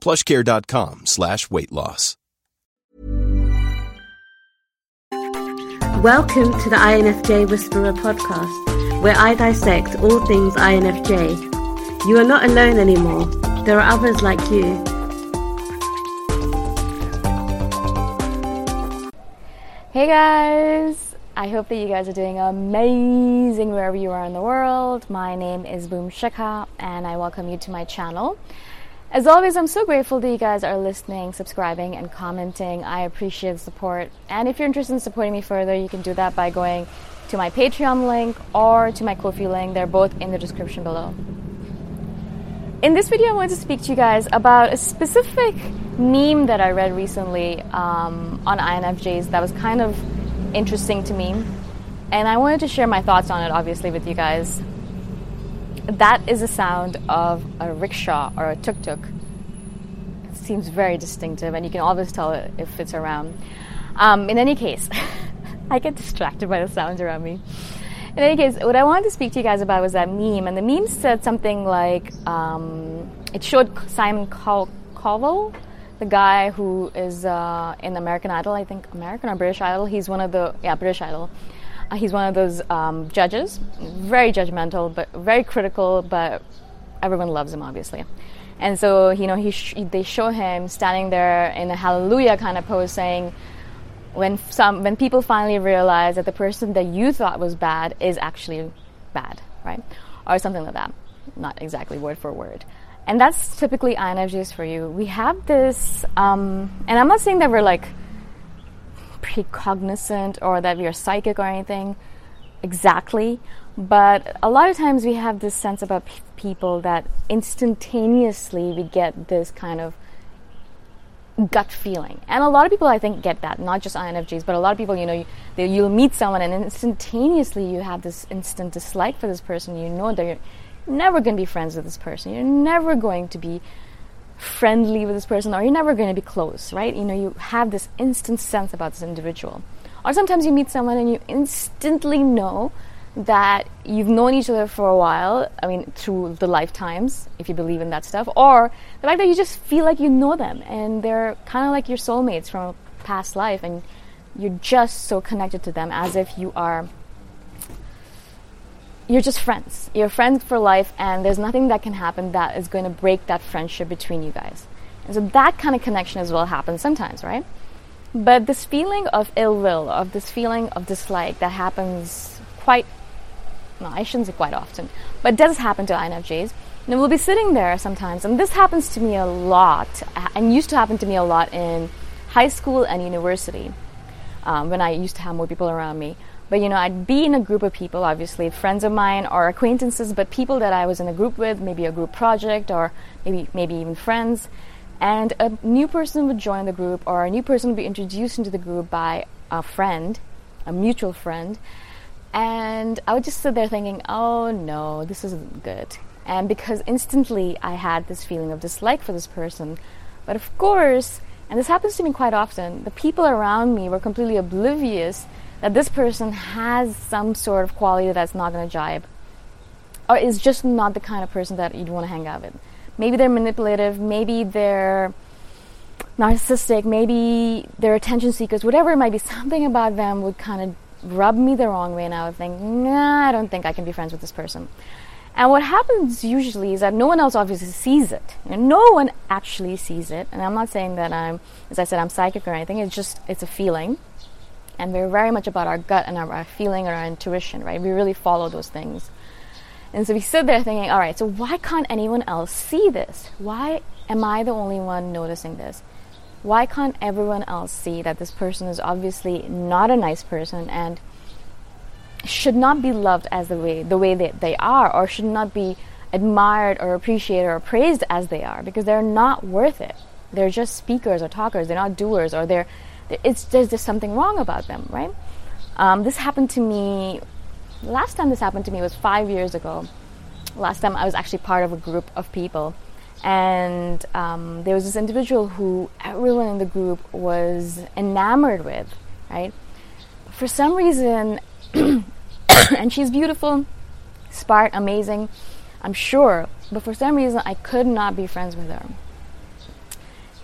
plushcare.com slash weight loss. Welcome to the INFJ Whisperer podcast, where I dissect all things INFJ. You are not alone anymore. There are others like you. Hey guys! I hope that you guys are doing amazing wherever you are in the world. My name is Boom Shikha and I welcome you to my channel. As always, I'm so grateful that you guys are listening, subscribing, and commenting. I appreciate the support. And if you're interested in supporting me further, you can do that by going to my Patreon link or to my Ko-fi link. They're both in the description below. In this video, I wanted to speak to you guys about a specific meme that I read recently um, on INFJs that was kind of interesting to me. And I wanted to share my thoughts on it, obviously, with you guys. That is the sound of a rickshaw or a tuk tuk. It seems very distinctive, and you can always tell if it's around. Um, in any case, I get distracted by the sounds around me. In any case, what I wanted to speak to you guys about was that meme, and the meme said something like um, it showed Simon Cowell, the guy who is uh, in American Idol, I think American or British Idol. He's one of the yeah British Idol. Uh, he's one of those um, judges, very judgmental, but very critical. But everyone loves him, obviously. And so you know he sh- they show him standing there in a hallelujah kind of pose, saying, "When some when people finally realize that the person that you thought was bad is actually bad, right?" Or something like that. not exactly word for word. And that's typically INFJs for you. We have this, um, and I'm not saying that we're like precognizant or that we are psychic or anything exactly, but a lot of times we have this sense about p- people that instantaneously we get this kind of gut feeling. And a lot of people, I think, get that, not just INFJs, but a lot of people, you know, you, they, you'll meet someone and instantaneously you have this instant dislike for this person. You know that you're never going to be friends with this person. You're never going to be friendly with this person or you're never going to be close, right? You know, you have this instant sense about this individual. Or sometimes you meet someone and you instantly know that you've known each other for a while, I mean, through the lifetimes, if you believe in that stuff, or the fact that you just feel like you know them and they're kind of like your soulmates from a past life and you're just so connected to them as if you are you're just friends. You're friends for life, and there's nothing that can happen that is going to break that friendship between you guys. And so that kind of connection as well happens sometimes, right? But this feeling of ill will, of this feeling of dislike that happens quite no, I shouldn't say quite often, but does happen to INFJs. And we'll be sitting there sometimes, and this happens to me a lot, and used to happen to me a lot in high school and university um, when I used to have more people around me. But you know, I'd be in a group of people, obviously friends of mine or acquaintances, but people that I was in a group with, maybe a group project or maybe maybe even friends. And a new person would join the group, or a new person would be introduced into the group by a friend, a mutual friend, and I would just sit there thinking, oh no, this isn't good. And because instantly I had this feeling of dislike for this person. But of course, and this happens to me quite often, the people around me were completely oblivious that this person has some sort of quality that's not going to jibe or is just not the kind of person that you'd want to hang out with. Maybe they're manipulative, maybe they're narcissistic, maybe they're attention seekers, whatever it might be, something about them would kind of rub me the wrong way and I would think, nah, I don't think I can be friends with this person. And what happens usually is that no one else obviously sees it. You know, no one actually sees it. And I'm not saying that I'm, as I said, I'm psychic or anything. It's just, it's a feeling. And we're very much about our gut and our, our feeling and our intuition, right? We really follow those things. And so we sit there thinking, all right, so why can't anyone else see this? Why am I the only one noticing this? why can't everyone else see that this person is obviously not a nice person and should not be loved as the way the way that they are or should not be admired or appreciated or praised as they are because they're not worth it they're just speakers or talkers they're not doers or they're it's there's just something wrong about them right um, this happened to me last time this happened to me was five years ago last time i was actually part of a group of people and um, there was this individual who everyone in the group was enamored with, right? For some reason, and she's beautiful, smart, amazing, I'm sure, but for some reason I could not be friends with her.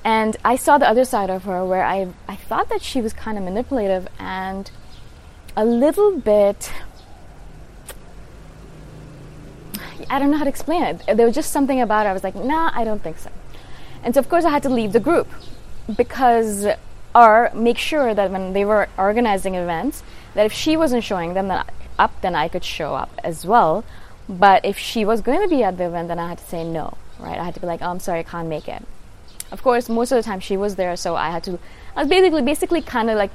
And I saw the other side of her where I, I thought that she was kind of manipulative and a little bit I don't know how to explain it. There was just something about it. I was like, nah, I don't think so. And so, of course, I had to leave the group because, or make sure that when they were organizing events, that if she wasn't showing them up, then I could show up as well. But if she was going to be at the event, then I had to say no, right? I had to be like, oh, I'm sorry, I can't make it. Of course, most of the time she was there, so I had to. I was basically, basically, kind of like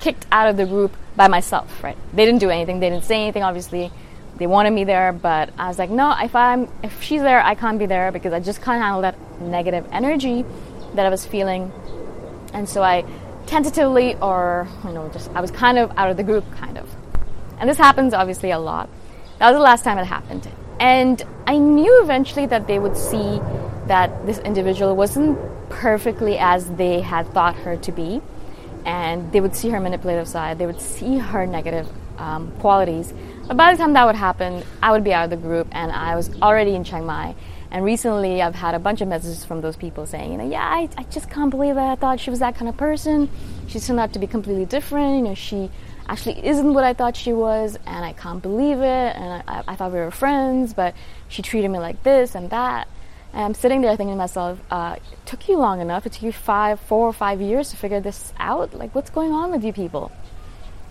kicked out of the group by myself, right? They didn't do anything. They didn't say anything, obviously they wanted me there, but I was like, no, if I'm if she's there, I can't be there because I just can't handle that negative energy that I was feeling. And so I tentatively or you know, just I was kind of out of the group kind of. And this happens obviously a lot. That was the last time it happened. And I knew eventually that they would see that this individual wasn't perfectly as they had thought her to be. And they would see her manipulative side, they would see her negative um, qualities but by the time that would happen, I would be out of the group and I was already in Chiang Mai. And recently I've had a bunch of messages from those people saying, you know, yeah, I, I just can't believe that I thought she was that kind of person. She turned out to be completely different. You know, she actually isn't what I thought she was, and I can't believe it. And I, I thought we were friends, but she treated me like this and that. And I'm sitting there thinking to myself, uh, it took you long enough. It took you five, four or five years to figure this out. Like, what's going on with you people?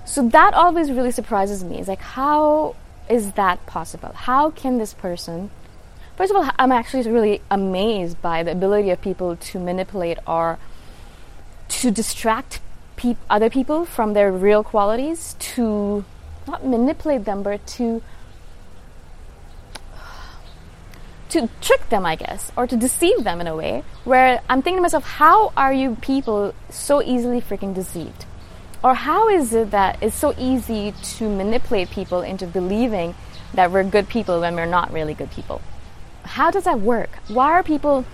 So that always really surprises me. It's like, how is that possible? How can this person First of all, I'm actually really amazed by the ability of people to manipulate or to distract pe- other people from their real qualities, to not manipulate them, but to to trick them, I guess, or to deceive them in a way. Where I'm thinking to myself, how are you people so easily freaking deceived? Or how is it that it's so easy to manipulate people into believing that we're good people when we're not really good people? How does that work? Why are people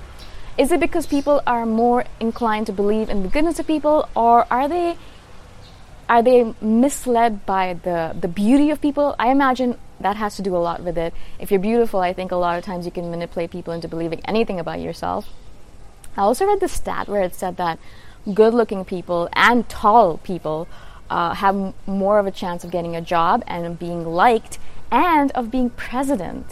is it because people are more inclined to believe in the goodness of people or are they are they misled by the the beauty of people? I imagine that has to do a lot with it. If you're beautiful, I think a lot of times you can manipulate people into believing anything about yourself. I also read the stat where it said that good looking people and tall people uh, have m- more of a chance of getting a job and being liked and of being president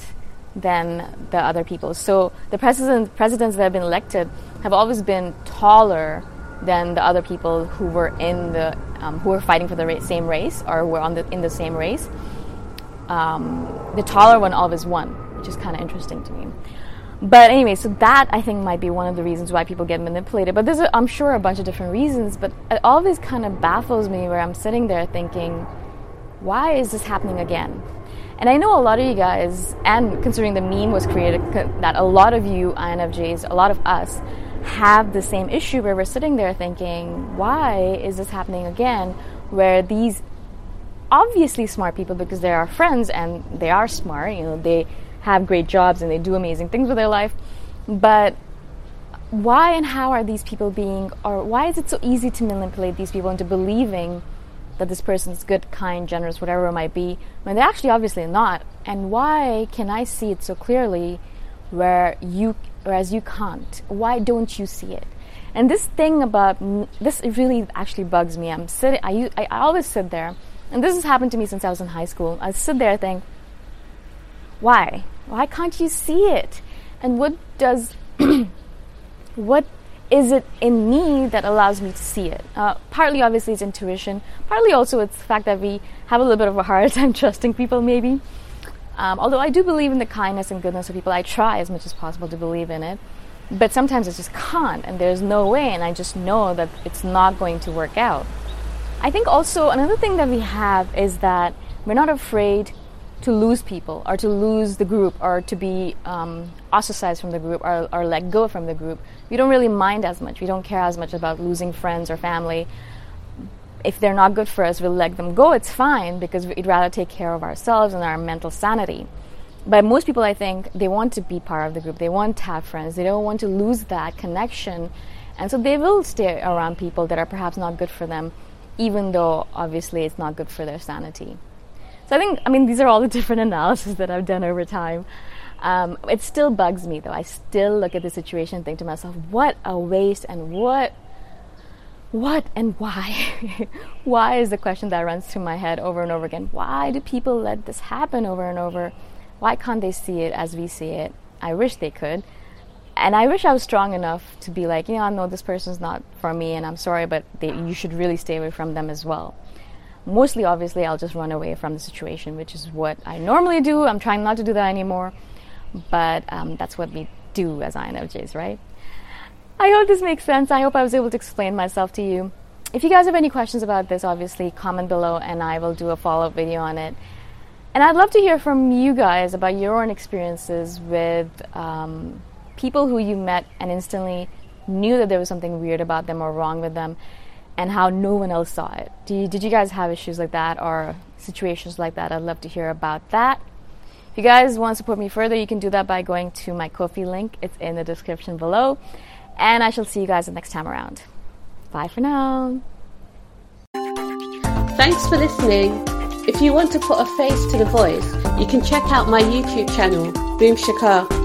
than the other people. So the president, presidents that have been elected have always been taller than the other people who were in the um, who were fighting for the ra- same race or were on the in the same race. Um, the taller one always won, which is kind of interesting to me. But anyway, so that I think might be one of the reasons why people get manipulated. But there's, I'm sure, a bunch of different reasons. But it always kind of baffles me where I'm sitting there thinking, why is this happening again? And I know a lot of you guys, and considering the meme was created, that a lot of you INFJs, a lot of us, have the same issue where we're sitting there thinking, why is this happening again? Where these obviously smart people, because they're our friends and they are smart, you know, they have great jobs and they do amazing things with their life, but why and how are these people being, or why is it so easy to manipulate these people into believing that this person's good, kind, generous, whatever it might be, when they're actually obviously not? And why can I see it so clearly where you, whereas you can't? Why don't you see it? And this thing about this really actually bugs me. I'm sitting. I, I always sit there, and this has happened to me since I was in high school. I sit there and think, why? Why can't you see it? And what does what is it in me that allows me to see it? Uh, partly, obviously, it's intuition. Partly, also, it's the fact that we have a little bit of a hard time trusting people, maybe. Um, although I do believe in the kindness and goodness of people, I try as much as possible to believe in it. But sometimes I just can't, and there's no way, and I just know that it's not going to work out. I think also another thing that we have is that we're not afraid to lose people or to lose the group or to be um, ostracized from the group or, or let go from the group. We don't really mind as much. We don't care as much about losing friends or family. If they're not good for us, we'll let them go. It's fine because we'd rather take care of ourselves and our mental sanity. But most people, I think, they want to be part of the group. They want to have friends. They don't want to lose that connection. And so they will stay around people that are perhaps not good for them, even though obviously it's not good for their sanity. So I think, I mean, these are all the different analyses that I've done over time. Um, it still bugs me though. I still look at the situation and think to myself, what a waste and what, what and why? why is the question that runs through my head over and over again. Why do people let this happen over and over? Why can't they see it as we see it? I wish they could. And I wish I was strong enough to be like, you yeah, no, this person's not for me and I'm sorry, but they, you should really stay away from them as well mostly obviously I'll just run away from the situation, which is what I normally do. I'm trying not to do that anymore, but um, that's what we do as INFJs, right? I hope this makes sense. I hope I was able to explain myself to you. If you guys have any questions about this, obviously comment below and I will do a follow up video on it. And I'd love to hear from you guys about your own experiences with um, people who you met and instantly knew that there was something weird about them or wrong with them and how no one else saw it. You, did you guys have issues like that or situations like that? I'd love to hear about that. If you guys want to support me further, you can do that by going to my Ko-fi link. It's in the description below. And I shall see you guys the next time around. Bye for now. Thanks for listening. If you want to put a face to the voice, you can check out my YouTube channel, Boom Shikha.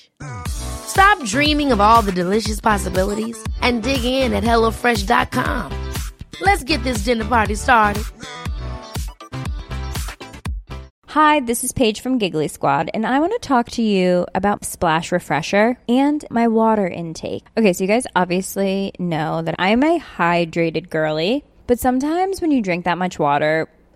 Stop dreaming of all the delicious possibilities and dig in at HelloFresh.com. Let's get this dinner party started. Hi, this is Paige from Giggly Squad, and I want to talk to you about Splash Refresher and my water intake. Okay, so you guys obviously know that I'm a hydrated girly, but sometimes when you drink that much water,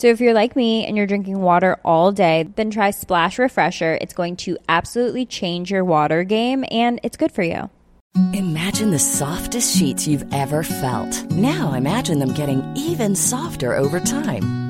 So if you're like me and you're drinking water all day, then try Splash Refresher. It's going to absolutely change your water game and it's good for you. Imagine the softest sheets you've ever felt. Now imagine them getting even softer over time.